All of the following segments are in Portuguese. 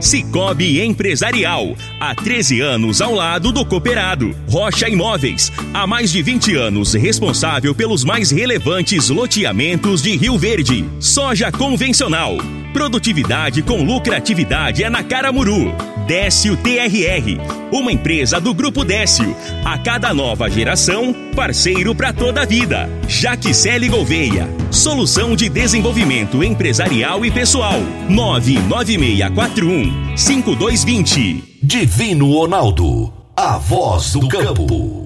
Cicobi Empresarial, há 13 anos ao lado do cooperado. Rocha Imóveis, há mais de 20 anos responsável pelos mais relevantes loteamentos de Rio Verde. Soja convencional. Produtividade com lucratividade é na Caramuru. Décio TRR, uma empresa do Grupo Décio. A cada nova geração, parceiro para toda a vida. Jaquicele Gouveia, solução de desenvolvimento empresarial e pessoal. 99641 5220. Divino Ronaldo, a voz do campo.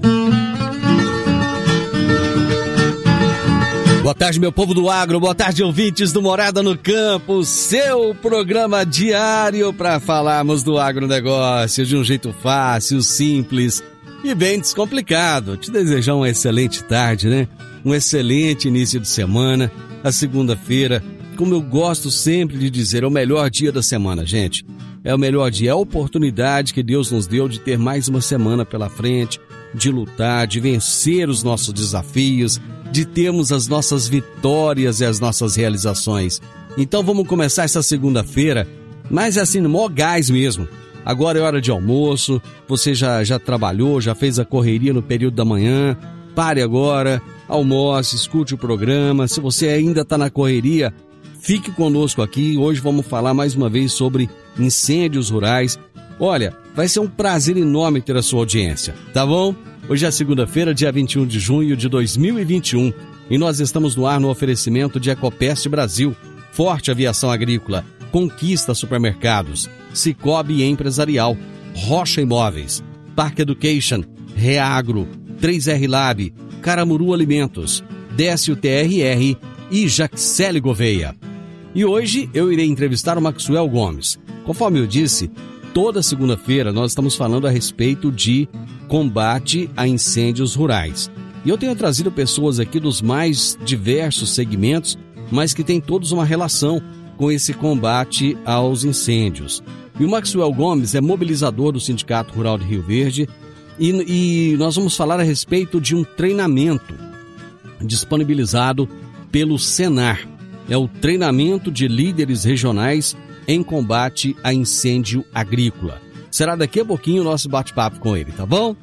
Boa tarde, meu povo do agro, boa tarde, ouvintes do Morada no Campo, seu programa diário para falarmos do agronegócio de um jeito fácil, simples e bem descomplicado. Te desejar uma excelente tarde, né? Um excelente início de semana. A segunda-feira, como eu gosto sempre de dizer, é o melhor dia da semana, gente. É o melhor dia, é a oportunidade que Deus nos deu de ter mais uma semana pela frente, de lutar, de vencer os nossos desafios, de termos as nossas vitórias e as nossas realizações. Então vamos começar essa segunda-feira, mas assim, no maior gás mesmo. Agora é hora de almoço, você já, já trabalhou, já fez a correria no período da manhã. Pare agora, almoce, escute o programa. Se você ainda está na correria, fique conosco aqui. Hoje vamos falar mais uma vez sobre incêndios rurais. Olha, vai ser um prazer enorme ter a sua audiência, tá bom? Hoje é segunda-feira, dia 21 de junho de 2021 e nós estamos no ar no oferecimento de Ecopest Brasil, Forte Aviação Agrícola, Conquista Supermercados, Cicobi Empresarial, Rocha Imóveis, Parque Education, Reagro, 3R Lab, Caramuru Alimentos, Décio e Jaxele Gouveia. E hoje eu irei entrevistar o Maxwell Gomes. Conforme eu disse, toda segunda-feira nós estamos falando a respeito de combate a incêndios rurais. E eu tenho trazido pessoas aqui dos mais diversos segmentos, mas que têm todos uma relação com esse combate aos incêndios. E o Maxwell Gomes é mobilizador do Sindicato Rural de Rio Verde e, e nós vamos falar a respeito de um treinamento disponibilizado pelo Senar. É o treinamento de líderes regionais em combate a incêndio agrícola. Será daqui a pouquinho o nosso bate-papo com ele, tá bom?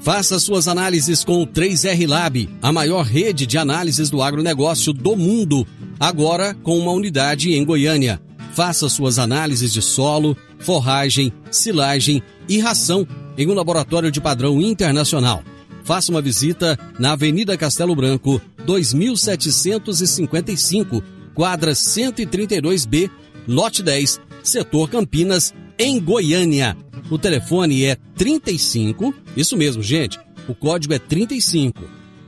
Faça suas análises com o 3R Lab, a maior rede de análises do agronegócio do mundo, agora com uma unidade em Goiânia. Faça suas análises de solo, forragem, silagem e ração em um laboratório de padrão internacional. Faça uma visita na Avenida Castelo Branco, 2755, quadra 132B, lote 10, setor Campinas, em Goiânia. O telefone é 35, isso mesmo, gente. O código é 35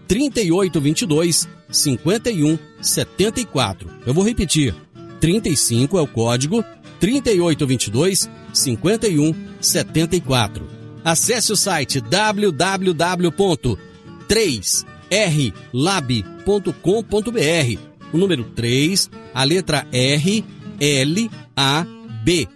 3822 5174. Eu vou repetir. 35 é o código 3822 5174. Acesse o site www.3rlab.com.br. O número 3, a letra R, L, A, B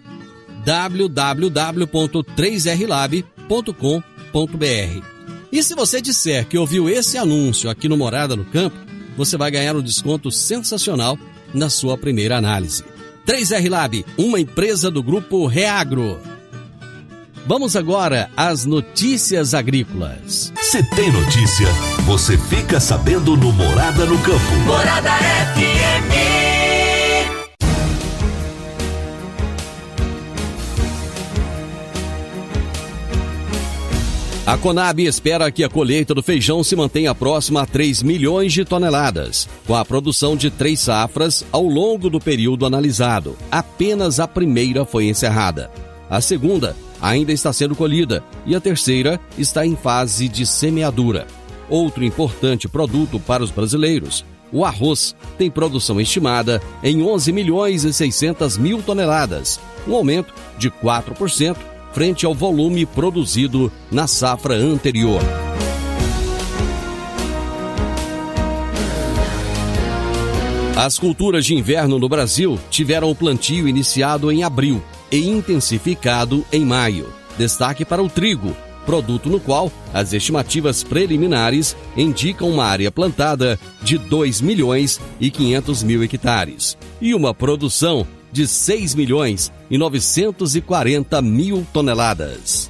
www.3rlab.com.br. E se você disser que ouviu esse anúncio aqui no Morada no Campo, você vai ganhar um desconto sensacional na sua primeira análise. 3R Lab, uma empresa do grupo Reagro. Vamos agora às notícias agrícolas. Se tem notícia, você fica sabendo no Morada no Campo. Morada FM. A Conab espera que a colheita do feijão se mantenha próxima a 3 milhões de toneladas, com a produção de três safras ao longo do período analisado. Apenas a primeira foi encerrada. A segunda ainda está sendo colhida e a terceira está em fase de semeadura. Outro importante produto para os brasileiros, o arroz, tem produção estimada em 11 milhões e 600 mil toneladas, um aumento de 4% frente ao volume produzido na safra anterior. As culturas de inverno no Brasil tiveram o plantio iniciado em abril e intensificado em maio. Destaque para o trigo, produto no qual as estimativas preliminares indicam uma área plantada de 2 milhões e 500 mil hectares e uma produção de 6 milhões e 940 mil toneladas.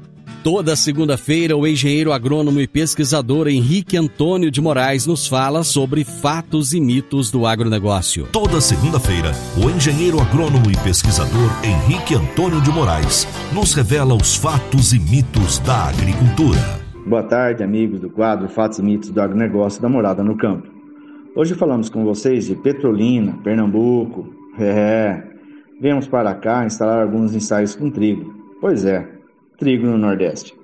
Toda segunda-feira, o engenheiro agrônomo e pesquisador Henrique Antônio de Moraes nos fala sobre fatos e mitos do agronegócio. Toda segunda-feira, o engenheiro agrônomo e pesquisador Henrique Antônio de Moraes nos revela os fatos e mitos da agricultura. Boa tarde, amigos do quadro Fatos e Mitos do Agronegócio da Morada no Campo. Hoje falamos com vocês de Petrolina, Pernambuco. É, viemos para cá instalar alguns ensaios com trigo. Pois é, trigo no Nordeste.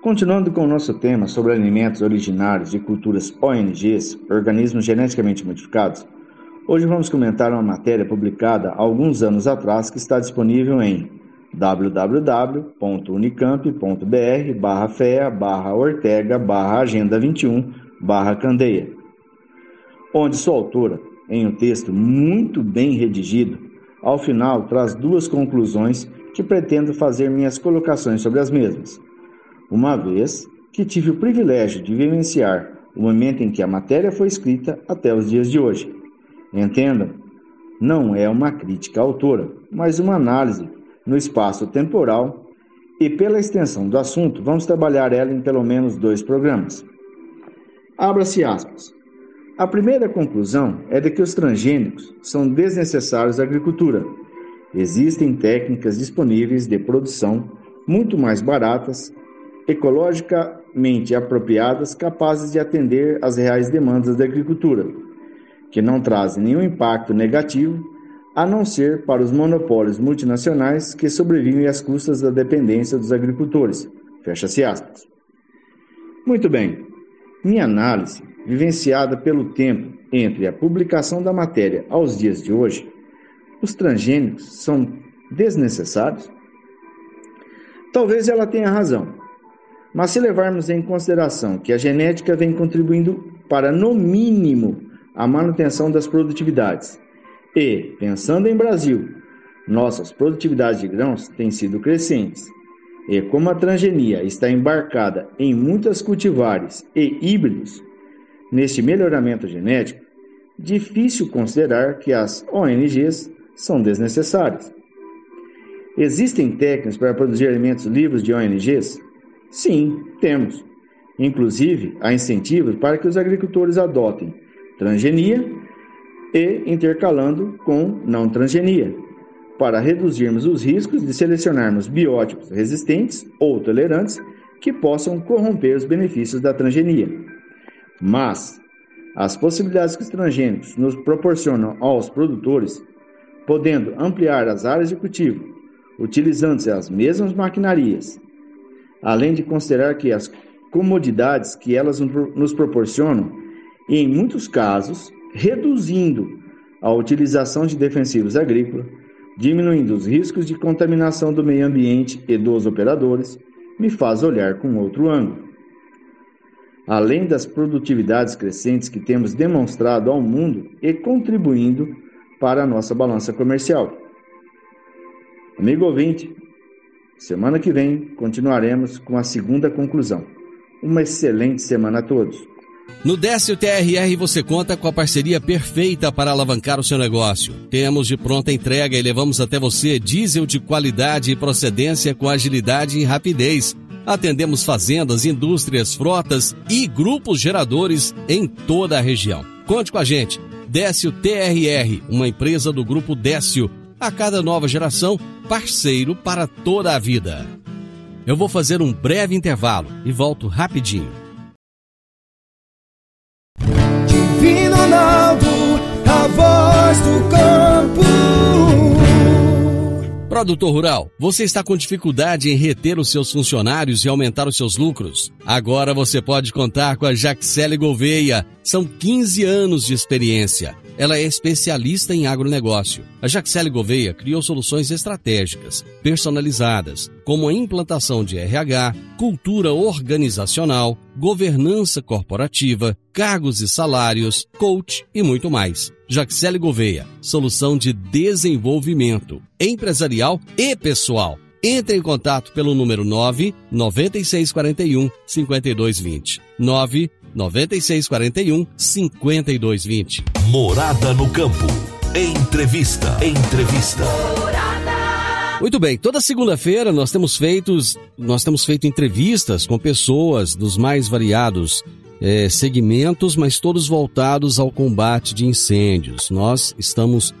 Continuando com o nosso tema sobre alimentos originários de culturas ONGs, organismos geneticamente modificados, hoje vamos comentar uma matéria publicada há alguns anos atrás que está disponível em www.unicamp.br barra fea barra ortega barra agenda 21 barra candeia, onde sua autora, em um texto muito bem redigido, ao final traz duas conclusões que pretendo fazer minhas colocações sobre as mesmas, uma vez que tive o privilégio de vivenciar o momento em que a matéria foi escrita até os dias de hoje. Entendam, não é uma crítica à autora, mas uma análise no espaço temporal e pela extensão do assunto, vamos trabalhar ela em pelo menos dois programas. Abra-se aspas. A primeira conclusão é de que os transgênicos são desnecessários à agricultura, Existem técnicas disponíveis de produção muito mais baratas, ecologicamente apropriadas, capazes de atender às reais demandas da agricultura, que não trazem nenhum impacto negativo, a não ser para os monopólios multinacionais que sobrevivem às custas da dependência dos agricultores. Fecha-se aspas. Muito bem. Minha análise, vivenciada pelo tempo entre a publicação da matéria aos dias de hoje, os transgênicos são desnecessários? Talvez ela tenha razão. Mas se levarmos em consideração que a genética vem contribuindo para, no mínimo, a manutenção das produtividades, e, pensando em Brasil, nossas produtividades de grãos têm sido crescentes, e como a transgenia está embarcada em muitas cultivares e híbridos, neste melhoramento genético, difícil considerar que as ONGs são desnecessários. Existem técnicas para produzir alimentos livres de ONGs? Sim, temos. Inclusive, há incentivos para que os agricultores adotem transgenia e intercalando com não transgenia, para reduzirmos os riscos de selecionarmos biótipos resistentes ou tolerantes que possam corromper os benefícios da transgenia. Mas as possibilidades que os transgênicos nos proporcionam aos produtores podendo ampliar as áreas de cultivo, utilizando-se as mesmas maquinarias, além de considerar que as comodidades que elas nos proporcionam, e em muitos casos, reduzindo a utilização de defensivos agrícolas, diminuindo os riscos de contaminação do meio ambiente e dos operadores, me faz olhar com outro ângulo. Além das produtividades crescentes que temos demonstrado ao mundo e contribuindo para a nossa balança comercial. Amigo ouvinte, semana que vem continuaremos com a segunda conclusão. Uma excelente semana a todos. No Décio TRR você conta com a parceria perfeita para alavancar o seu negócio. Temos de pronta entrega e levamos até você diesel de qualidade e procedência com agilidade e rapidez. Atendemos fazendas, indústrias, frotas e grupos geradores em toda a região. Conte com a gente. Décio TRR, uma empresa do grupo Décio, a cada nova geração, parceiro para toda a vida. Eu vou fazer um breve intervalo e volto rapidinho. Divino Ronaldo a voz do campo. Produtor Rural, você está com dificuldade em reter os seus funcionários e aumentar os seus lucros? Agora você pode contar com a Jaxele Gouveia. São 15 anos de experiência. Ela é especialista em agronegócio. A Jaxele Gouveia criou soluções estratégicas, personalizadas, como a implantação de RH, cultura organizacional, governança corporativa, cargos e salários, coach e muito mais. Jaxele Gouveia, solução de desenvolvimento empresarial e pessoal. Entre em contato pelo número 9 9641 5220. 9 9641 5220. Morada no campo. Entrevista. Entrevista. Muito bem, toda segunda-feira nós temos feito nós temos feito entrevistas com pessoas dos mais variados é, segmentos, mas todos voltados ao combate de incêndios. Nós estamos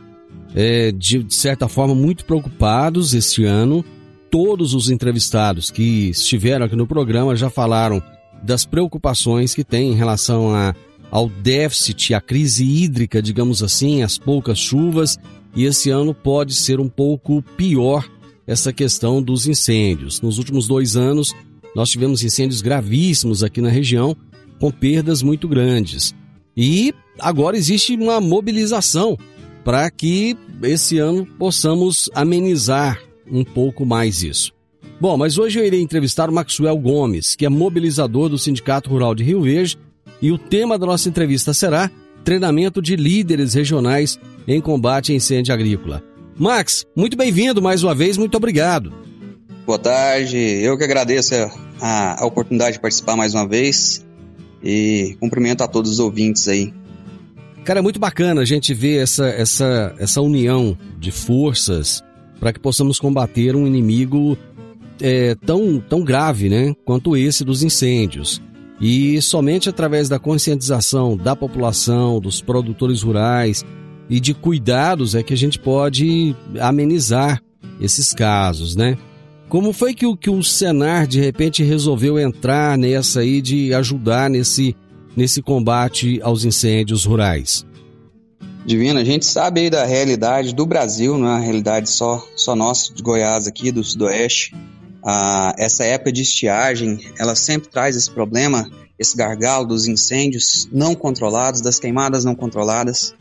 é, de, de certa forma muito preocupados este ano. Todos os entrevistados que estiveram aqui no programa já falaram das preocupações que tem em relação a, ao déficit, à crise hídrica, digamos assim, as poucas chuvas, e esse ano pode ser um pouco pior essa questão dos incêndios. Nos últimos dois anos, nós tivemos incêndios gravíssimos aqui na região, com perdas muito grandes. E agora existe uma mobilização para que esse ano possamos amenizar um pouco mais isso. Bom, mas hoje eu irei entrevistar o Maxwell Gomes, que é mobilizador do Sindicato Rural de Rio Verde, e o tema da nossa entrevista será treinamento de líderes regionais em combate a incêndio agrícola. Max, muito bem-vindo mais uma vez, muito obrigado. Boa tarde, eu que agradeço a, a oportunidade de participar mais uma vez e cumprimento a todos os ouvintes aí. Cara, é muito bacana a gente ver essa, essa, essa união de forças para que possamos combater um inimigo é, tão, tão grave né, quanto esse dos incêndios. E somente através da conscientização da população, dos produtores rurais e de cuidados é que a gente pode amenizar esses casos, né? Como foi que o, que o Senar de repente resolveu entrar nessa aí de ajudar nesse, nesse combate aos incêndios rurais? Divina, a gente sabe aí da realidade do Brasil, não é uma realidade só, só nossa, de Goiás aqui, do Sudoeste. Ah, essa época de estiagem, ela sempre traz esse problema, esse gargalo dos incêndios não controlados, das queimadas não controladas.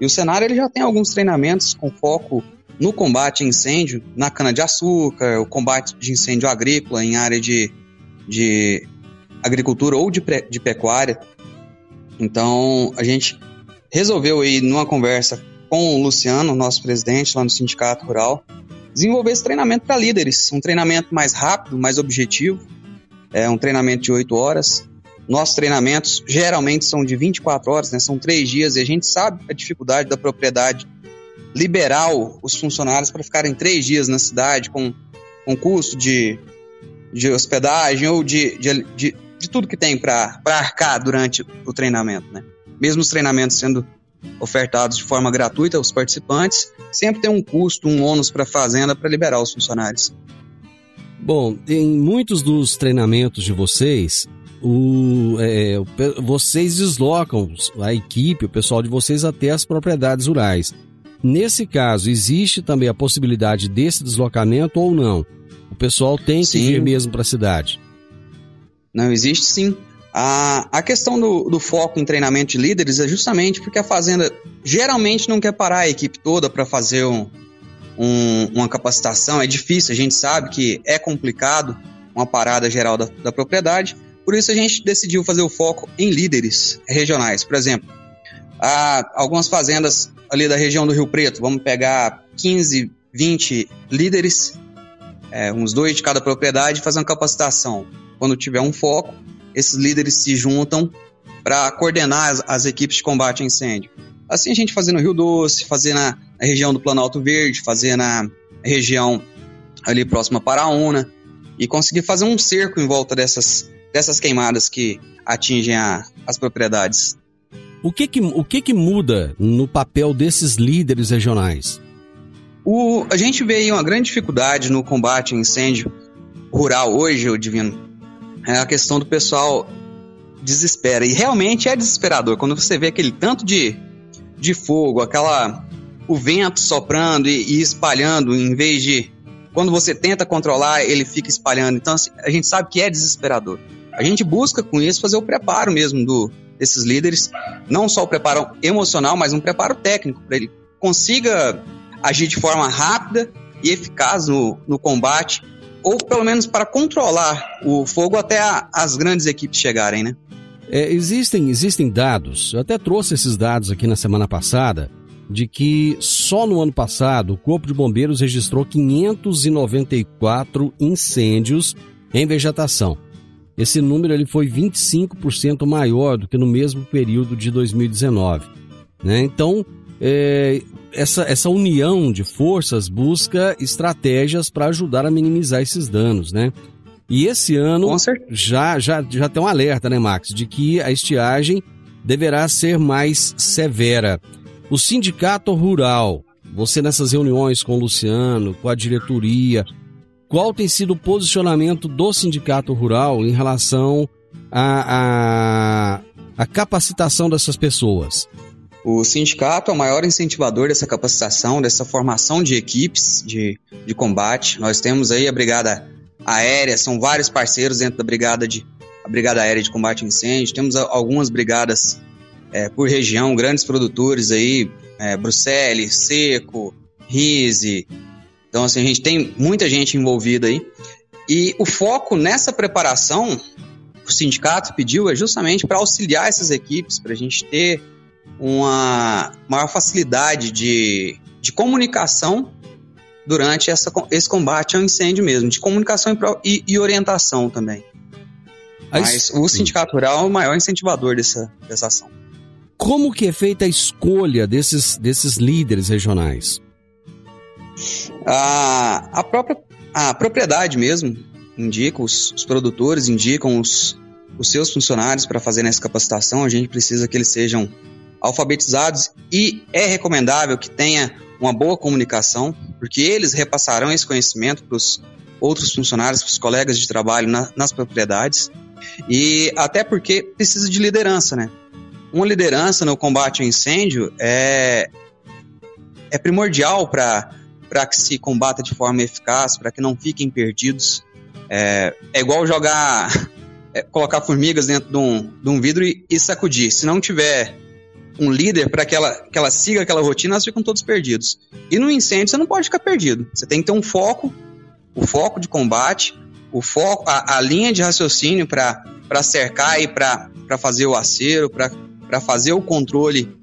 E o cenário ele já tem alguns treinamentos com foco no combate a incêndio na cana-de-açúcar, o combate de incêndio agrícola em área de, de agricultura ou de, de pecuária. Então, a gente resolveu aí, numa conversa com o Luciano, nosso presidente lá no Sindicato Rural, desenvolver esse treinamento para líderes, um treinamento mais rápido, mais objetivo, é um treinamento de 8 horas. Nossos treinamentos geralmente são de 24 horas, né? são três dias, e a gente sabe a dificuldade da propriedade liberar os funcionários para ficarem três dias na cidade com, com custo de, de hospedagem ou de, de, de, de tudo que tem para arcar durante o treinamento. Né? Mesmo os treinamentos sendo ofertados de forma gratuita aos participantes, sempre tem um custo, um ônus para a fazenda para liberar os funcionários. Bom, em muitos dos treinamentos de vocês, o, é, vocês deslocam a equipe, o pessoal de vocês até as propriedades rurais. Nesse caso, existe também a possibilidade desse deslocamento ou não? O pessoal tem sim. que vir mesmo para a cidade? Não, existe sim. A, a questão do, do, foco em treinamento de líderes é justamente porque a Fazenda geralmente não quer parar a equipe toda para fazer um, um, uma capacitação. É difícil, a gente sabe que é complicado uma parada geral da, da propriedade. Por isso a gente decidiu fazer o foco em líderes regionais. Por exemplo, há algumas fazendas ali da região do Rio Preto, vamos pegar 15, 20 líderes, é, uns dois de cada propriedade, fazer uma capacitação. Quando tiver um foco, esses líderes se juntam para coordenar as, as, equipes de combate a incêndio. Assim a gente fazer no Rio Doce, fazer na, na região do Planalto Verde, fazer na região ali próxima a Paraúna e conseguir fazer um cerco em volta dessas, dessas queimadas que atingem a, as propriedades. O que que, o que que muda no papel desses líderes regionais? O, a gente vê aí uma grande dificuldade no combate a incêndio rural hoje, o Divino, é a questão do pessoal desespera. E realmente é desesperador quando você vê aquele tanto de, de fogo, aquela o vento soprando e, e, espalhando, em vez de quando você tenta controlar, ele fica espalhando. Então assim, a gente sabe que é desesperador. A gente busca com isso fazer o preparo mesmo do, desses líderes, não só o preparo emocional, mas um preparo técnico para ele consiga agir de forma rápida e eficaz no, no combate, ou pelo menos para controlar o fogo até a, as grandes equipes chegarem, né? É, existem, existem dados, eu até trouxe esses dados aqui na semana passada, de que só no ano passado o Corpo de Bombeiros registrou 594 incêndios em vegetação. Esse número ele foi 25% maior do que no mesmo período de 2019. Né? Então, é, essa, essa união de forças busca estratégias para ajudar a minimizar esses danos. Né? E esse ano já, já, já tem um alerta, né, Max, de que a estiagem deverá ser mais severa. O sindicato rural, você nessas reuniões com o Luciano, com a diretoria, qual tem sido o posicionamento do sindicato rural em relação à, capacitação dessas pessoas? O sindicato é o maior incentivador dessa capacitação, dessa formação de equipes de, de combate. Nós temos aí a Brigada Aérea, são vários parceiros dentro da Brigada, de, a brigada Aérea de Combate a Incêndio. Temos algumas brigadas é, por região, grandes produtores aí, é, Bruxelas, Seco, Rise, então, assim, a gente tem muita gente envolvida aí. E o foco nessa preparação, o sindicato pediu, é justamente para auxiliar essas equipes, para a gente ter uma maior facilidade de, de comunicação durante essa, esse combate ao incêndio mesmo, de comunicação e, e orientação também. Mas o sindicato rural é o maior incentivador dessa, dessa ação. Como que é feita a escolha desses, desses líderes regionais? A, a própria a propriedade mesmo indica, os, os produtores indicam os, os seus funcionários para fazerem essa capacitação. A gente precisa que eles sejam alfabetizados e é recomendável que tenha uma boa comunicação, porque eles repassarão esse conhecimento para os outros funcionários, para os colegas de trabalho na, nas propriedades. E até porque precisa de liderança, né? Uma liderança no combate ao incêndio é, é primordial para para que se combata de forma eficaz, para que não fiquem perdidos. É, é igual jogar, é, colocar formigas dentro de um, de um vidro e, e sacudir. Se não tiver um líder para que ela, que ela siga aquela rotina, elas ficam todos perdidos. E no incêndio você não pode ficar perdido. Você tem que ter um foco, o foco de combate, o foco, a, a linha de raciocínio para cercar e para fazer o acero, para fazer o controle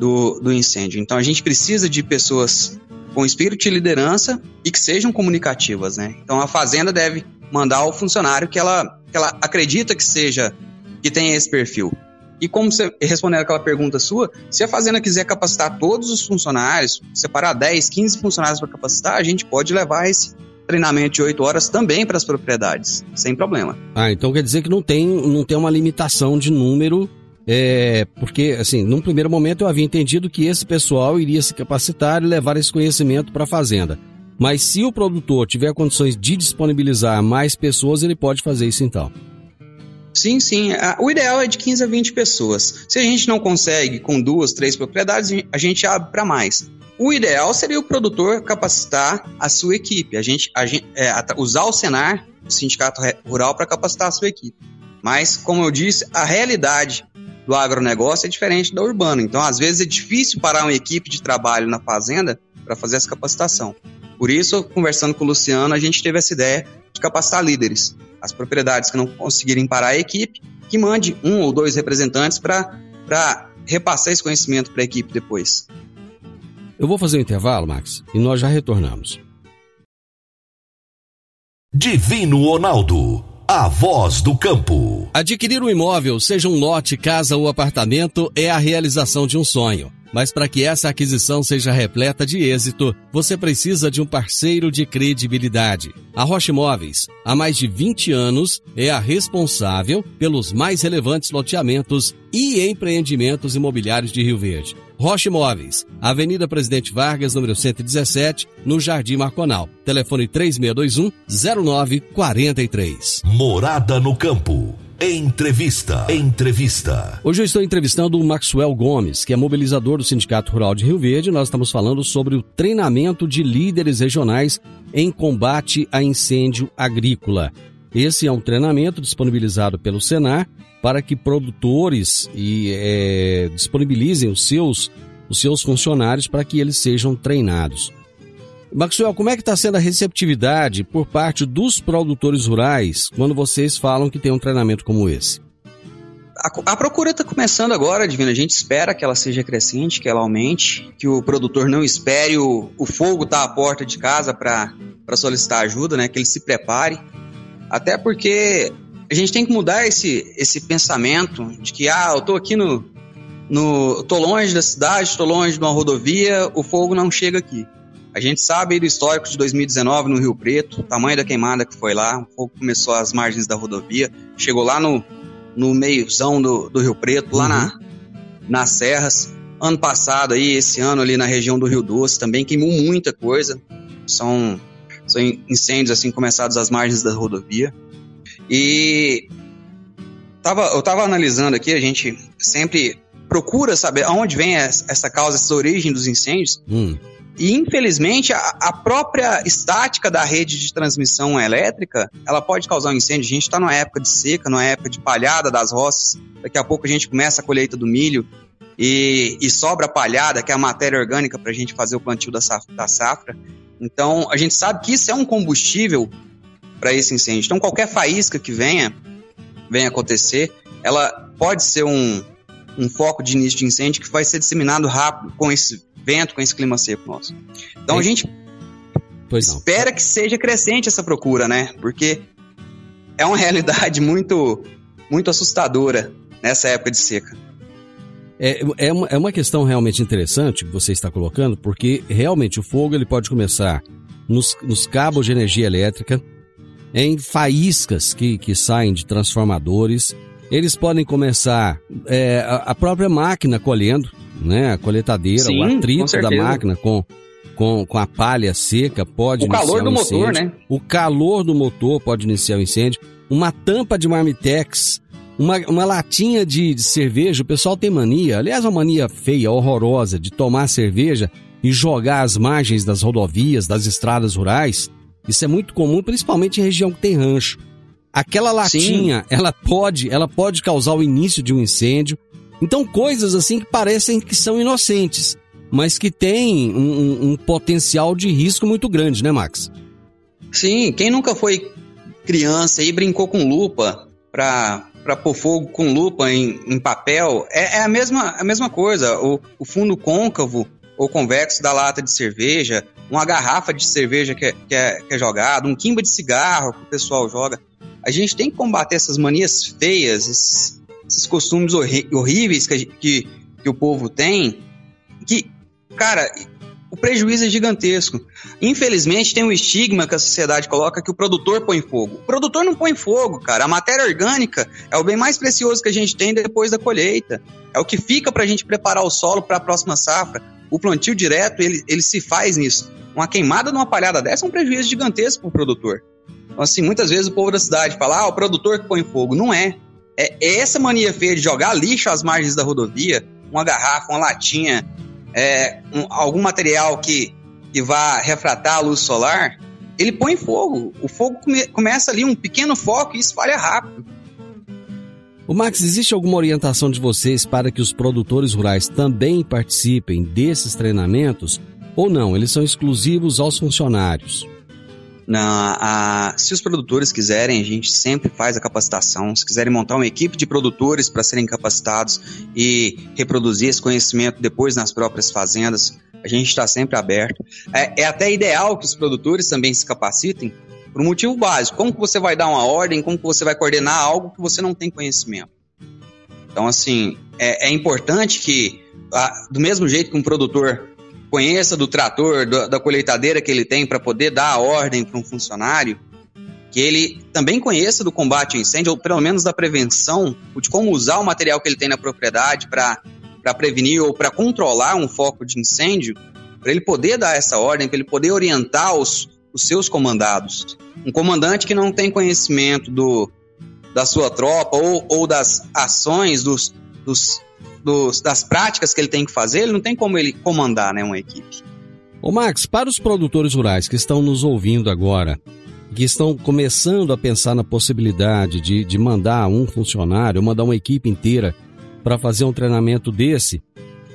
do, do incêndio. Então a gente precisa de pessoas com espírito de liderança e que sejam comunicativas, né? Então a fazenda deve mandar ao funcionário que ela, que ela acredita que seja, que tenha esse perfil. E como você respondendo aquela pergunta sua, se a fazenda quiser capacitar todos os funcionários, separar 10, 15 funcionários para capacitar, a gente pode levar esse treinamento de 8 horas também para as propriedades, sem problema. Ah, então quer dizer que não tem, não tem uma limitação de número é, porque, assim, num primeiro momento eu havia entendido que esse pessoal iria se capacitar e levar esse conhecimento para a fazenda. Mas se o produtor tiver condições de disponibilizar mais pessoas, ele pode fazer isso então. Sim, sim. O ideal é de 15 a 20 pessoas. Se a gente não consegue com duas, três propriedades, a gente abre para mais. O ideal seria o produtor capacitar a sua equipe, a gente, a gente é, usar o Senar, o Sindicato Rural, para capacitar a sua equipe. Mas, como eu disse, a realidade do agronegócio é diferente da urbana. Então, às vezes, é difícil parar uma equipe de trabalho na fazenda para fazer essa capacitação. Por isso, conversando com o Luciano, a gente teve essa ideia de capacitar líderes. As propriedades que não conseguirem parar a equipe, que mande um ou dois representantes para repassar esse conhecimento para a equipe depois. Eu vou fazer um intervalo, Max, e nós já retornamos. Divino Ronaldo a voz do campo. Adquirir um imóvel, seja um lote, casa ou apartamento, é a realização de um sonho. Mas para que essa aquisição seja repleta de êxito, você precisa de um parceiro de credibilidade. A Rocha Imóveis, há mais de 20 anos, é a responsável pelos mais relevantes loteamentos e empreendimentos imobiliários de Rio Verde. Rocha Imóveis, Avenida Presidente Vargas, número 117, no Jardim Marconal. Telefone 3621 0943. Morada no campo. Entrevista. Entrevista. Hoje eu estou entrevistando o Maxwell Gomes, que é mobilizador do Sindicato Rural de Rio Verde. Nós estamos falando sobre o treinamento de líderes regionais em combate a incêndio agrícola. Esse é um treinamento disponibilizado pelo Senar para que produtores e, é, disponibilizem os seus, os seus funcionários para que eles sejam treinados. Maxwell, como é que está sendo a receptividade por parte dos produtores rurais quando vocês falam que tem um treinamento como esse? A, procura está começando agora, Divina. A gente espera que ela seja crescente, que ela aumente, que o produtor não espere o, o fogo estar tá à porta de casa para solicitar ajuda, né? Que ele se prepare. Até porque a gente tem que mudar esse, esse pensamento de que, ah, eu tô aqui no, no. tô longe da cidade, tô longe de uma rodovia, o fogo não chega aqui. A gente sabe do histórico de 2019 no Rio Preto, o tamanho da queimada que foi lá, o fogo começou às margens da rodovia, chegou lá no, no meiozão do, do Rio Preto, lá uhum. na, nas serras. Ano passado aí, esse ano ali na região do Rio Doce também queimou muita coisa. São, são incêndios assim começados às margens da rodovia. E tava, eu tava analisando aqui, a gente sempre procura saber aonde vem essa causa, essa origem dos incêndios. Hum. E infelizmente a, a, própria estática da rede de transmissão elétrica, ela pode causar um incêndio. A gente está numa época de seca, numa época de palhada das roças. Daqui a pouco a gente começa a colheita do milho e, e sobra a palhada, que é a matéria orgânica para a gente fazer o plantio da safra, da safra. Então a gente sabe que isso é um combustível para esse incêndio. Então qualquer faísca que venha, venha acontecer, ela pode ser um, um foco de início de incêndio que vai ser disseminado rápido com esse vento, com esse clima seco nosso. Então é. a gente espera que seja crescente essa procura, né? Porque é uma realidade muito, muito assustadora nessa época de seca. É, é, uma, é uma questão realmente interessante que você está colocando, porque realmente o fogo ele pode começar nos, nos cabos de energia elétrica, em faíscas que, que saem de transformadores. Eles podem começar é, a, própria máquina colhendo, né? A coletadeira, Sim, o atrito da máquina com, com, com a palha seca pode o iniciar calor do um motor, né? O calor do motor pode iniciar o um incêndio. Uma tampa de marmitex, uma, uma latinha de, de cerveja. O pessoal tem mania, aliás, uma mania feia, horrorosa, de tomar cerveja e jogar às margens das rodovias, das estradas rurais. Isso é muito comum, principalmente em região que tem rancho. Aquela latinha, Sim. ela pode, ela pode causar o início de um incêndio. Então, coisas assim que parecem que são inocentes, mas que têm um, um, um potencial de risco muito grande, né, Max? Sim, quem nunca foi criança e brincou com lupa para para pôr fogo com lupa em, em papel é, é, a, mesma, a mesma coisa. O, o, fundo côncavo ou convexo da lata de cerveja, uma garrafa de cerveja que é, que é, que é jogada, um quimba de cigarro que o pessoal joga. A gente tem que combater essas manias feias, esses, esses costumes horríveis que, que, que o povo tem, que, cara, o prejuízo é gigantesco. Infelizmente, tem um estigma que a sociedade coloca que o produtor põe fogo. O produtor não põe fogo, cara. A matéria orgânica é o bem mais precioso que a gente tem depois da colheita. É o que fica para a gente preparar o solo para a próxima safra. O plantio direto, ele, ele se faz nisso. Uma queimada numa palhada dessa é um prejuízo gigantesco para o produtor. Então, assim, muitas vezes o povo da cidade fala, ah, o produtor que põe fogo. Não é. É, é, essa mania feia de jogar lixo às margens da rodovia, uma garrafa, uma latinha, é, um, algum material que, que vá refratar a luz solar, ele põe fogo. O fogo come, começa ali, um pequeno foco e espalha rápido. O Max, existe alguma orientação de vocês para que os produtores rurais também participem desses treinamentos? Ou não? Eles são exclusivos aos funcionários? Na, a, se os produtores quiserem, a gente sempre faz a capacitação. Se quiserem montar uma equipe de produtores para serem capacitados e reproduzir esse conhecimento depois nas próprias fazendas, a gente está sempre aberto. É, é, até ideal que os produtores também se capacitem por um motivo básico. Como que você vai dar uma ordem, como que você vai coordenar algo que você não tem conhecimento. Então, assim, é, é importante que, do mesmo jeito que um produtor conheça do trator, do, da colheitadeira que ele tem para poder dar a ordem para um funcionário, que ele também conheça do combate ao incêndio, ou pelo menos da prevenção, de como usar o material que ele tem na propriedade para prevenir ou para controlar um foco de incêndio, para ele poder dar essa ordem, para ele poder orientar os, os seus comandados. Um comandante que não tem conhecimento do, da sua tropa ou, ou das ações, dos, dos, dos, das práticas que ele tem que fazer, ele não tem como ele comandar né, uma equipe. Ô Max, para os produtores rurais que estão nos ouvindo agora, que estão começando a pensar na possibilidade de, de mandar um funcionário, mandar uma equipe inteira para fazer um treinamento desse,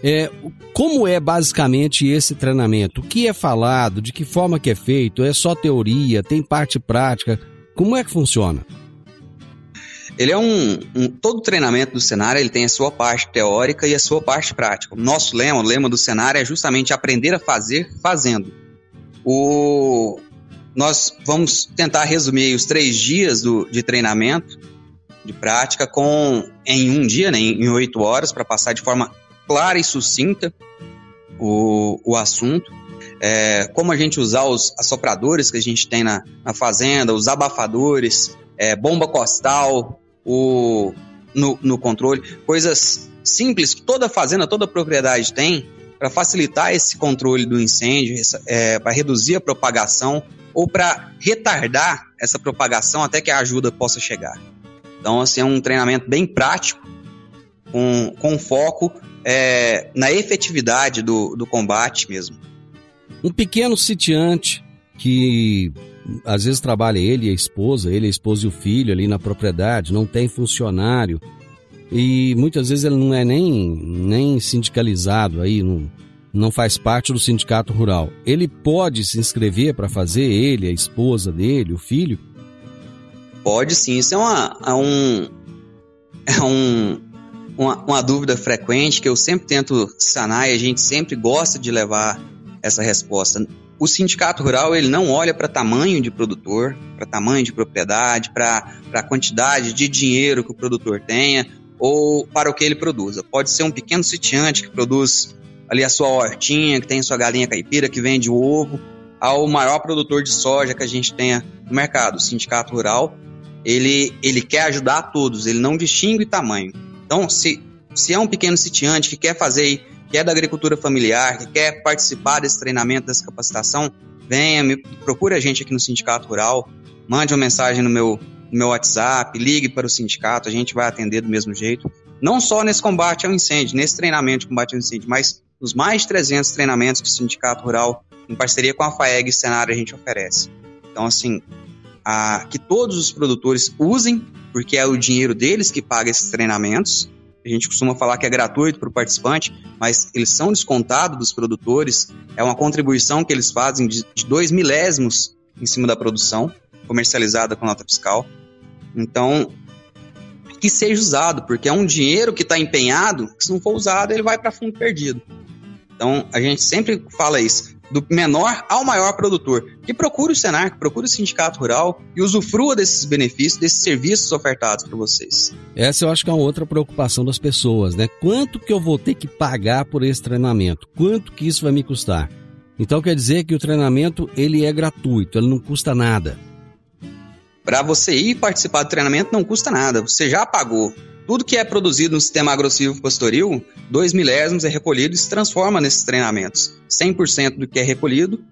é, como é basicamente esse treinamento? O que é falado? De que forma que é feito? É só teoria? Tem parte prática? Como é que funciona? Ele é um, um, todo treinamento do cenário ele tem a sua parte teórica e a sua parte prática. Nosso lema, o lema do cenário é justamente aprender a fazer fazendo. O, nós vamos tentar resumir os três dias do, de treinamento de prática com em um dia, né, em oito horas, para passar de forma clara e sucinta o, o assunto. É, como a gente usar os assopradores que a gente tem na, na fazenda, os abafadores, é, bomba costal, o, no, no controle, coisas simples que toda fazenda, toda propriedade tem para facilitar esse controle do incêndio, é, para reduzir a propagação ou para retardar essa propagação até que a ajuda possa chegar. Então, assim, é um treinamento bem prático, com, com foco é, na efetividade do, do combate mesmo. Um pequeno sitiante que às vezes trabalha ele e a esposa, ele, a esposa e o filho ali na propriedade, não tem funcionário e muitas vezes ele não é nem, nem sindicalizado aí, não, não faz parte do sindicato rural. Ele pode se inscrever para fazer ele, a esposa dele, o filho? Pode sim, isso é, uma, é um, é um, uma, uma dúvida frequente que eu sempre tento sanar e a gente sempre gosta de levar essa resposta o sindicato rural ele não olha para tamanho de produtor, para tamanho de propriedade, para a quantidade de dinheiro que o produtor tenha ou para o que ele produza. Pode ser um pequeno sitiante que produz ali a sua hortinha, que tem sua galinha caipira, que vende ovo, ao maior produtor de soja que a gente tenha no mercado. O sindicato rural, ele, ele quer ajudar a todos, ele não distingue tamanho. Então, se, se é um pequeno sitiante que quer fazer que é da agricultura familiar, que quer participar desse treinamento, dessa capacitação, venha, me, procure a gente aqui no Sindicato Rural, mande uma mensagem no meu, no meu WhatsApp, ligue para o sindicato, a gente vai atender do mesmo jeito. Não só nesse combate ao incêndio, nesse treinamento de combate ao incêndio, mas nos mais de 300 treinamentos que o Sindicato Rural, em parceria com a FAEG e Senar, a gente oferece. Então, assim, a, que todos os produtores usem, porque é o dinheiro deles que paga esses treinamentos, a gente costuma falar que é gratuito para o participante, mas eles são descontados dos produtores, é uma contribuição que eles fazem de, de dois milésimos em cima da produção, comercializada com nota fiscal. Então, que seja usado, porque é um dinheiro que está empenhado, que se não for usado, ele vai para fundo perdido. Então, a gente sempre fala isso do menor ao maior produtor, que procure o Senar, que procure o Sindicato Rural e usufrua desses benefícios, desses serviços ofertados para vocês. Essa eu acho que é uma outra preocupação das pessoas, né? Quanto que eu vou ter que pagar por esse treinamento? Quanto que isso vai me custar? Então quer dizer que o treinamento ele é gratuito, ele não custa nada. Para você ir participar do treinamento não custa nada, você já pagou. Tudo que é produzido no sistema agressivo pastoril, dois milésimos é recolhido e se transforma nesses treinamentos. 100% do que é recolhido,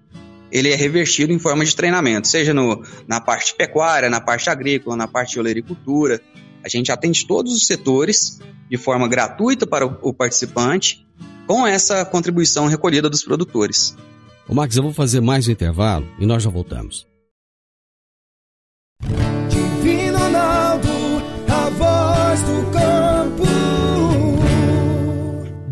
ele é revertido em forma de treinamento, seja no, na parte pecuária, na parte agrícola, na parte de olericultura. A gente atende todos os setores de forma gratuita para o, o participante, com essa contribuição recolhida dos produtores. Ô Max, eu vou fazer mais um intervalo e nós já voltamos.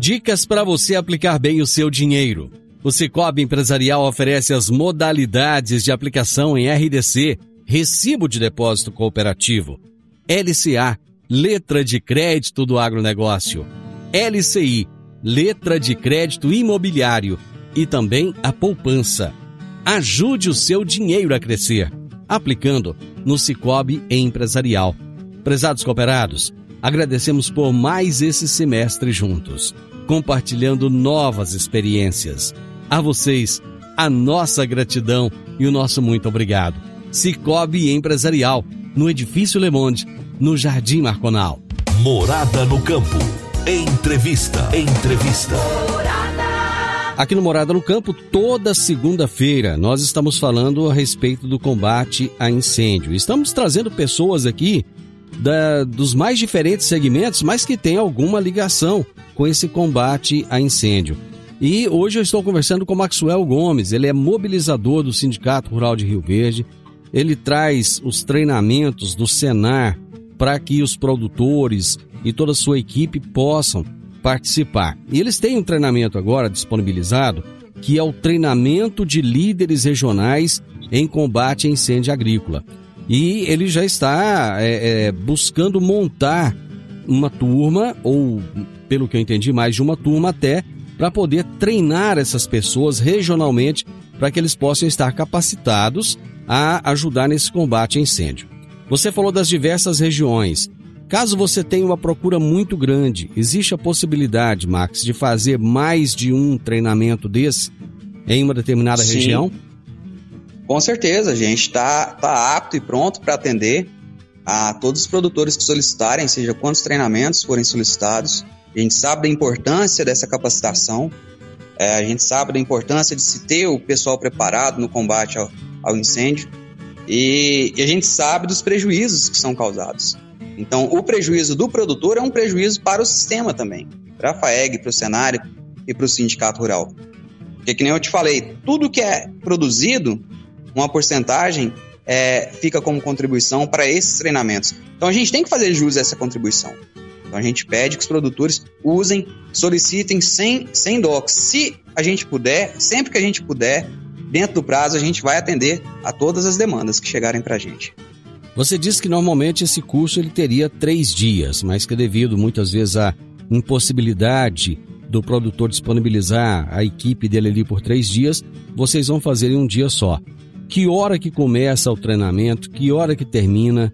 Dicas para você aplicar bem o seu dinheiro. O Cicobi Empresarial oferece as modalidades de aplicação em RDC, Recibo de Depósito Cooperativo, LCA, Letra de Crédito do Agronegócio, LCI, Letra de Crédito Imobiliário e também a poupança. Ajude o seu dinheiro a crescer, aplicando no Cicobi Empresarial. Prezados cooperados, agradecemos por mais esse semestre juntos compartilhando novas experiências. A vocês, a nossa gratidão e o nosso muito obrigado. Cicobi Empresarial, no Edifício Le Monde, no Jardim Marconal. Morada no Campo. Entrevista. Entrevista. Aqui no Morada no Campo, toda segunda-feira, nós estamos falando a respeito do combate a incêndio. Estamos trazendo pessoas aqui da, dos mais diferentes segmentos, mas que tem alguma ligação com esse combate a incêndio. E hoje eu estou conversando com Maxwell Gomes, ele é mobilizador do Sindicato Rural de Rio Verde. Ele traz os treinamentos do Senar para que os produtores e toda a sua equipe possam participar. E eles têm um treinamento agora disponibilizado, que é o treinamento de líderes regionais em combate a incêndio agrícola. E ele já está é, é, buscando montar uma turma, ou pelo que eu entendi, mais de uma turma até, para poder treinar essas pessoas regionalmente para que eles possam estar capacitados a ajudar nesse combate a incêndio. Você falou das diversas regiões. Caso você tenha uma procura muito grande, existe a possibilidade, Max, de fazer mais de um treinamento desse em uma determinada Sim. região? Com certeza, a gente está tá apto e pronto para atender a todos os produtores que solicitarem, seja quantos treinamentos forem solicitados. A gente sabe da importância dessa capacitação, é, a gente sabe da importância de se ter o pessoal preparado no combate ao, ao incêndio e, e a gente sabe dos prejuízos que são causados. Então, o prejuízo do produtor é um prejuízo para o sistema também, para a FAEG, para o cenário e para o sindicato rural. Porque, que nem eu te falei, tudo que é produzido, uma porcentagem é, fica como contribuição para esses treinamentos. Então, a gente tem que fazer jus a essa contribuição. Então, a gente pede que os produtores usem, solicitem sem, sem docs. Se a gente puder, sempre que a gente puder, dentro do prazo, a gente vai atender a todas as demandas que chegarem para a gente. Você disse que normalmente esse curso ele teria três dias, mas que devido muitas vezes à impossibilidade do produtor disponibilizar a equipe dele ali por três dias, vocês vão fazer em um dia só. Que hora que começa o treinamento? Que hora que termina?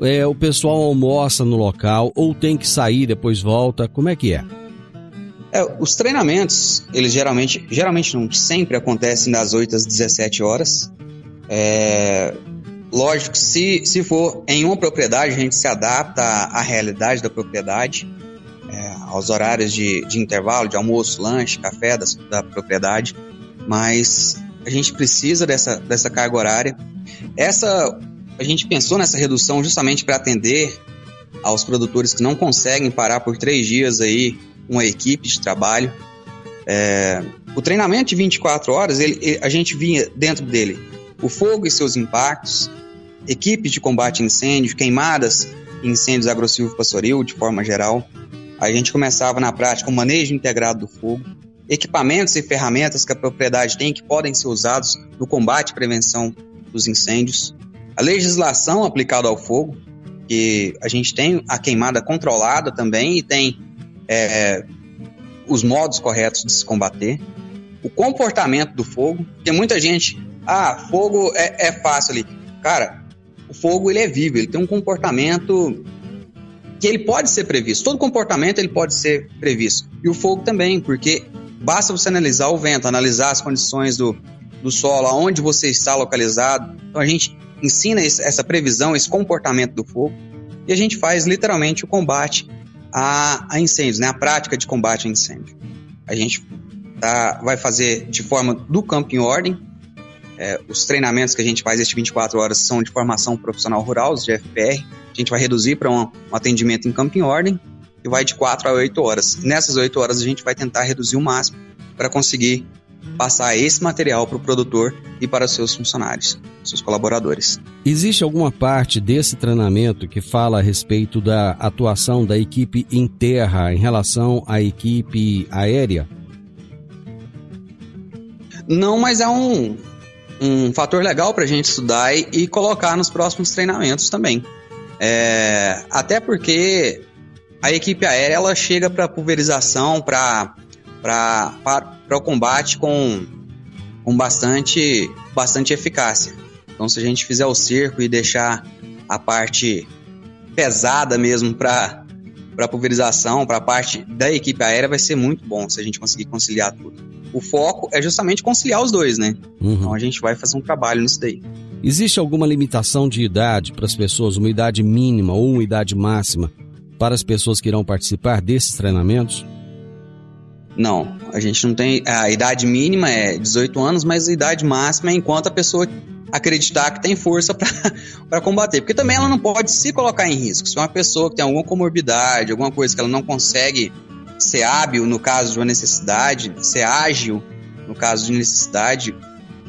É, o pessoal almoça no local ou tem que sair depois volta? Como é que é? é os treinamentos, eles geralmente, geralmente não sempre acontecem das 8 às 17 horas. É, Lógico, se, se for em uma propriedade, a gente se adapta à, realidade da propriedade, é, aos horários de, de intervalo, de almoço, lanche, café das, da propriedade, mas a gente precisa dessa, dessa carga horária. Essa, a gente pensou nessa redução justamente para atender aos produtores que não conseguem parar por três dias aí uma equipe de trabalho. É, o treinamento de 24 horas, ele, ele, a gente vinha dentro dele o fogo e seus impactos, equipes de combate a incêndio, queimadas e incêndios agressivo pastoril de forma geral. A gente começava na prática o manejo integrado do fogo, equipamentos e ferramentas que a propriedade tem que podem ser usados no combate e prevenção dos incêndios, a legislação aplicada ao fogo, que a gente tem a queimada controlada também e tem é, os modos corretos de se combater, o comportamento do fogo, porque muita gente, ah, fogo é, é fácil ali. Cara, o fogo ele é vivo, ele tem um comportamento que ele pode ser previsto. Todo comportamento ele pode ser previsto. E o fogo também, porque basta você analisar o vento, analisar as condições do, do solo, aonde você está localizado. Então a gente ensina essa previsão, esse comportamento do fogo, e a gente faz literalmente o combate a, a incêndios, né? a prática de combate a incêndio. A gente tá, vai fazer de forma do campo em ordem, é, os treinamentos que a gente faz este 24 horas são de formação profissional rural, os de FPR. A gente vai reduzir para um, um, atendimento em campo em ordem e vai de 4 a 8 horas. Nessas 8 horas a gente vai tentar reduzir o máximo para conseguir passar esse material para o produtor e para seus funcionários, seus colaboradores. Existe alguma parte desse treinamento que fala a respeito da atuação da equipe em terra em relação à equipe aérea? Não, mas é um, um fator legal para a gente estudar e, e, colocar nos próximos treinamentos também. É, até porque a equipe aérea ela chega para pulverização, para o combate com, com bastante, bastante eficácia. Então, se a gente fizer o cerco e deixar a parte pesada mesmo para para pulverização, para a parte da equipe aérea, vai ser muito bom se a gente conseguir conciliar tudo o foco é justamente conciliar os dois, né? Uhum. Então a gente vai fazer um trabalho nisso daí. Existe alguma limitação de idade para as pessoas, uma idade mínima ou uma idade máxima para as pessoas que irão participar desses treinamentos? Não, a gente não tem. A idade mínima é 18 anos, mas a idade máxima é enquanto a pessoa acreditar que tem força para combater. Porque também ela não pode se colocar em risco. Se uma pessoa que tem alguma comorbidade, alguma coisa que ela não consegue ser hábil no caso de uma necessidade, ser ágil no caso de necessidade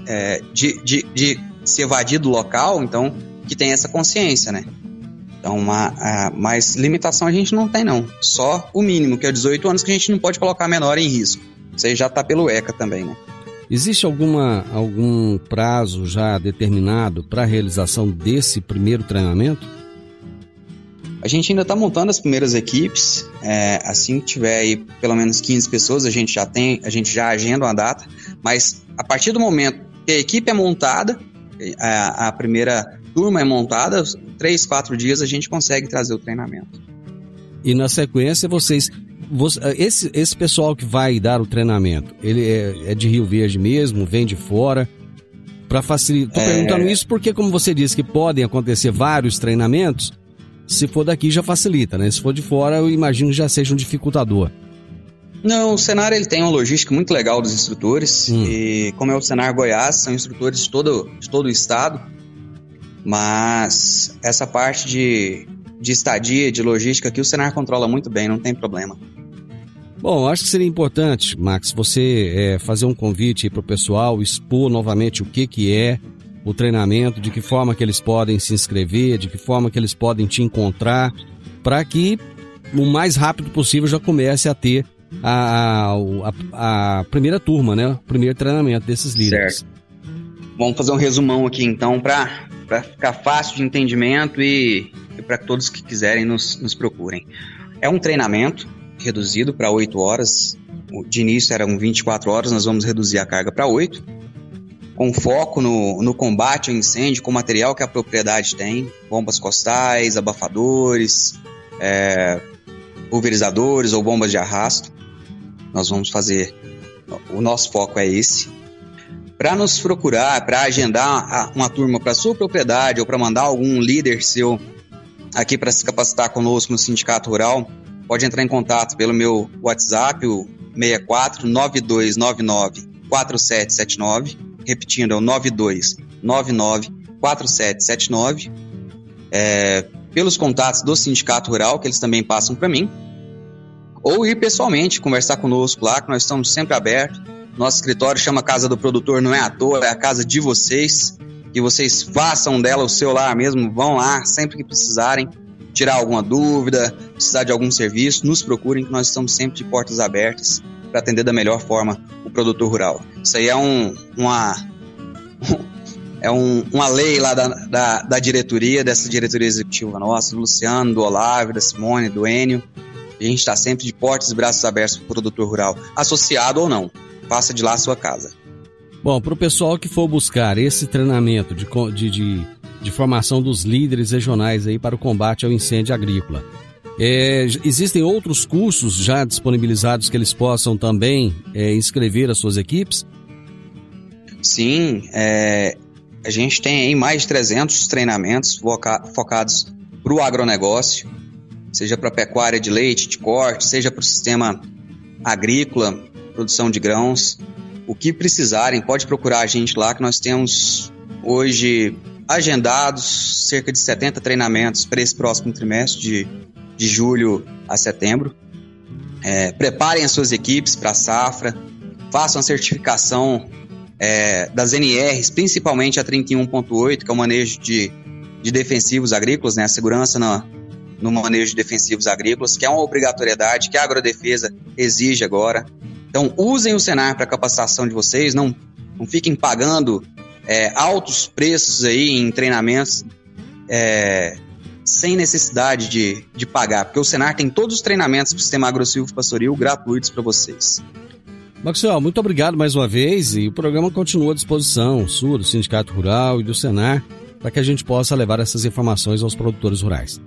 é, de, de, de se evadir do local, então que tem essa consciência, né? Então, uma, a, mais limitação a gente não tem, não. Só o mínimo, que é 18 anos, que a gente não pode colocar menor em risco. Isso aí já está pelo ECA também, né? Existe alguma, algum prazo já determinado para a realização desse primeiro treinamento? A gente ainda está montando as primeiras equipes. É, assim que tiver aí pelo menos 15 pessoas, a gente já tem, a gente já agenda uma data. Mas a partir do momento que a equipe é montada, a, a primeira turma é montada, três, quatro dias a gente consegue trazer o treinamento. E na sequência vocês esse, esse pessoal que vai dar o treinamento, ele é, é de Rio Verde mesmo, vem de fora? Para facilitar. Tô é... perguntando isso porque, como você disse, que podem acontecer vários treinamentos. Se for daqui já facilita, né? Se for de fora, eu imagino que já seja um dificultador. Não, o Senar ele tem uma logística muito legal dos instrutores. Hum. E como é o Senar Goiás, são instrutores de todo, de todo o estado. Mas essa parte de, de estadia, de logística aqui, o Senar controla muito bem, não tem problema. Bom, acho que seria importante, Max, você é, fazer um convite para o pessoal, expor novamente o que, que é o treinamento, de que forma que eles podem se inscrever, de que forma que eles podem te encontrar, para que o mais rápido possível já comece a ter a, a, a, primeira turma, né? O primeiro treinamento desses líderes. Certo. Vamos fazer um resumão aqui então para ficar fácil de entendimento e, e para todos que quiserem nos, nos procurem. É um treinamento reduzido para 8 horas. De início eram 24 horas, nós vamos reduzir a carga para 8. Com foco no, no combate ao incêndio, com material que a propriedade tem, bombas costais, abafadores, é, pulverizadores ou bombas de arrasto. Nós vamos fazer, o nosso foco é esse. Para nos procurar, para agendar uma turma para sua propriedade ou para mandar algum líder seu aqui para se capacitar conosco no Sindicato Rural, pode entrar em contato pelo meu WhatsApp, o 64 9299 4779. Repetindo, é o 9299 4779. É, pelos contatos do Sindicato Rural, que eles também passam para mim. Ou ir pessoalmente, conversar conosco lá, que nós estamos sempre abertos. Nosso escritório chama Casa do Produtor, não é à toa, é a casa de vocês. Que vocês façam dela o seu lar mesmo, vão lá sempre que precisarem tirar alguma dúvida, precisar de algum serviço, nos procurem que nós estamos sempre de portas abertas para atender da melhor forma o produtor rural. Isso aí é um, uma, é um, uma lei lá da, da, da, diretoria, dessa diretoria executiva nossa, do Luciano, do Olavo, da Simone, do Enio. A gente está sempre de portas e braços abertos para o produtor rural, associado ou não. Faça de lá a sua casa. Bom, para o pessoal que for buscar esse treinamento de, de, de de formação dos líderes regionais aí para o combate ao incêndio agrícola. É, existem outros cursos já disponibilizados que eles possam também é, inscrever as suas equipes? Sim, é, a gente tem aí mais de 300 treinamentos foca focados para o agronegócio, seja para pecuária de leite, de corte, seja para o sistema agrícola, produção de grãos. O que precisarem, pode procurar a gente lá que nós temos hoje agendados cerca de 70 treinamentos para esse próximo trimestre, de, de julho a setembro. É, preparem as suas equipes para a safra, façam a certificação é, das NRs, principalmente a 31.8, que é o manejo de, de defensivos agrícolas, né, a segurança no, no manejo de defensivos agrícolas, que é uma obrigatoriedade que a agrodefesa exige agora. Então, usem o Senar para capacitação de vocês, não, não fiquem pagando é, altos preços aí em treinamentos é, sem necessidade de, de pagar, porque o Senar tem todos os treinamentos do sistema agrosilvo pastoril gratuitos para vocês. Maxwell, muito obrigado mais uma vez e o programa continua à disposição sua, do Sindicato Rural e do Senar, para que a gente possa levar essas informações aos produtores rurais.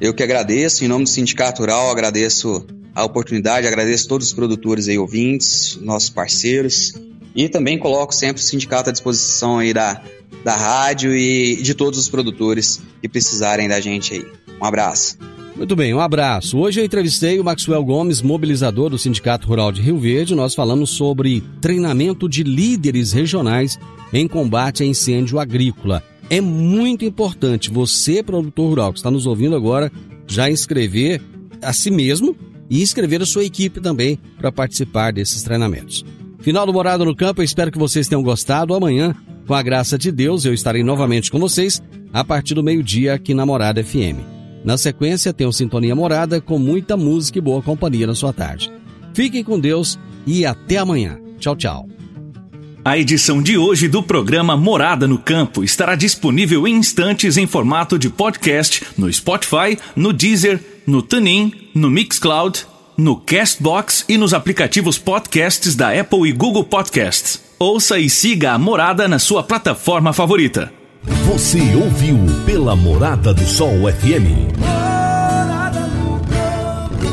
Eu que agradeço, em nome do Sindicato Rural, agradeço a oportunidade, agradeço todos os produtores aí ouvintes, nossos parceiros, e também coloco sempre o sindicato à disposição aí da, da rádio e de todos os produtores que precisarem da gente aí. Um abraço. Muito bem, um abraço. Hoje eu entrevistei o Maxwell Gomes, mobilizador do Sindicato Rural de Rio Verde. Nós falamos sobre treinamento de líderes regionais em combate a incêndio agrícola. É muito importante você, produtor rural, que está nos ouvindo agora, já inscrever a si mesmo e inscrever a sua equipe também para participar desses treinamentos. Final do Morada no Campo, eu espero que vocês tenham gostado. Amanhã, com a graça de Deus, eu estarei novamente com vocês a partir do meio-dia aqui na Morada FM. Na sequência, o Sintonia Morada com muita música e boa companhia na sua tarde. Fiquem com Deus e até amanhã. Tchau, tchau. A edição de hoje do programa Morada no Campo estará disponível em instantes em formato de podcast no Spotify, no Deezer, no TuneIn, no Mixcloud, no Castbox e nos aplicativos podcasts da Apple e Google Podcasts. Ouça e siga a Morada na sua plataforma favorita. Você ouviu pela Morada do Sol FM.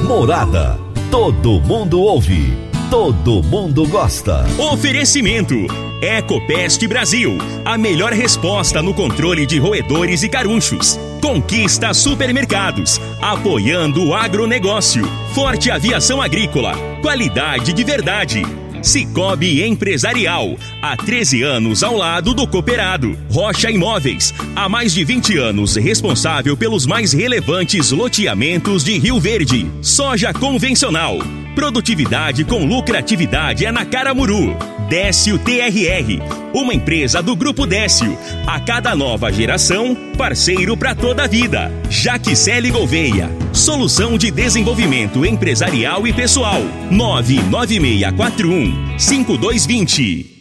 Morada. Todo mundo ouve todo mundo gosta. Oferecimento: Ecopest Brasil. A melhor resposta no controle de roedores e carunchos. Conquista Supermercados. Apoiando o agronegócio. Forte Aviação Agrícola. Qualidade de verdade. Cicobi Empresarial, há 13 anos ao lado do cooperado. Rocha Imóveis, há mais de 20 anos responsável pelos mais relevantes loteamentos de Rio Verde. Soja convencional, Produtividade com lucratividade é na Caramuru. Décio TRR, uma empresa do Grupo Décio. A cada nova geração, parceiro para toda a vida. Jaquicele Gouveia, solução de desenvolvimento empresarial e pessoal. 99641 5220.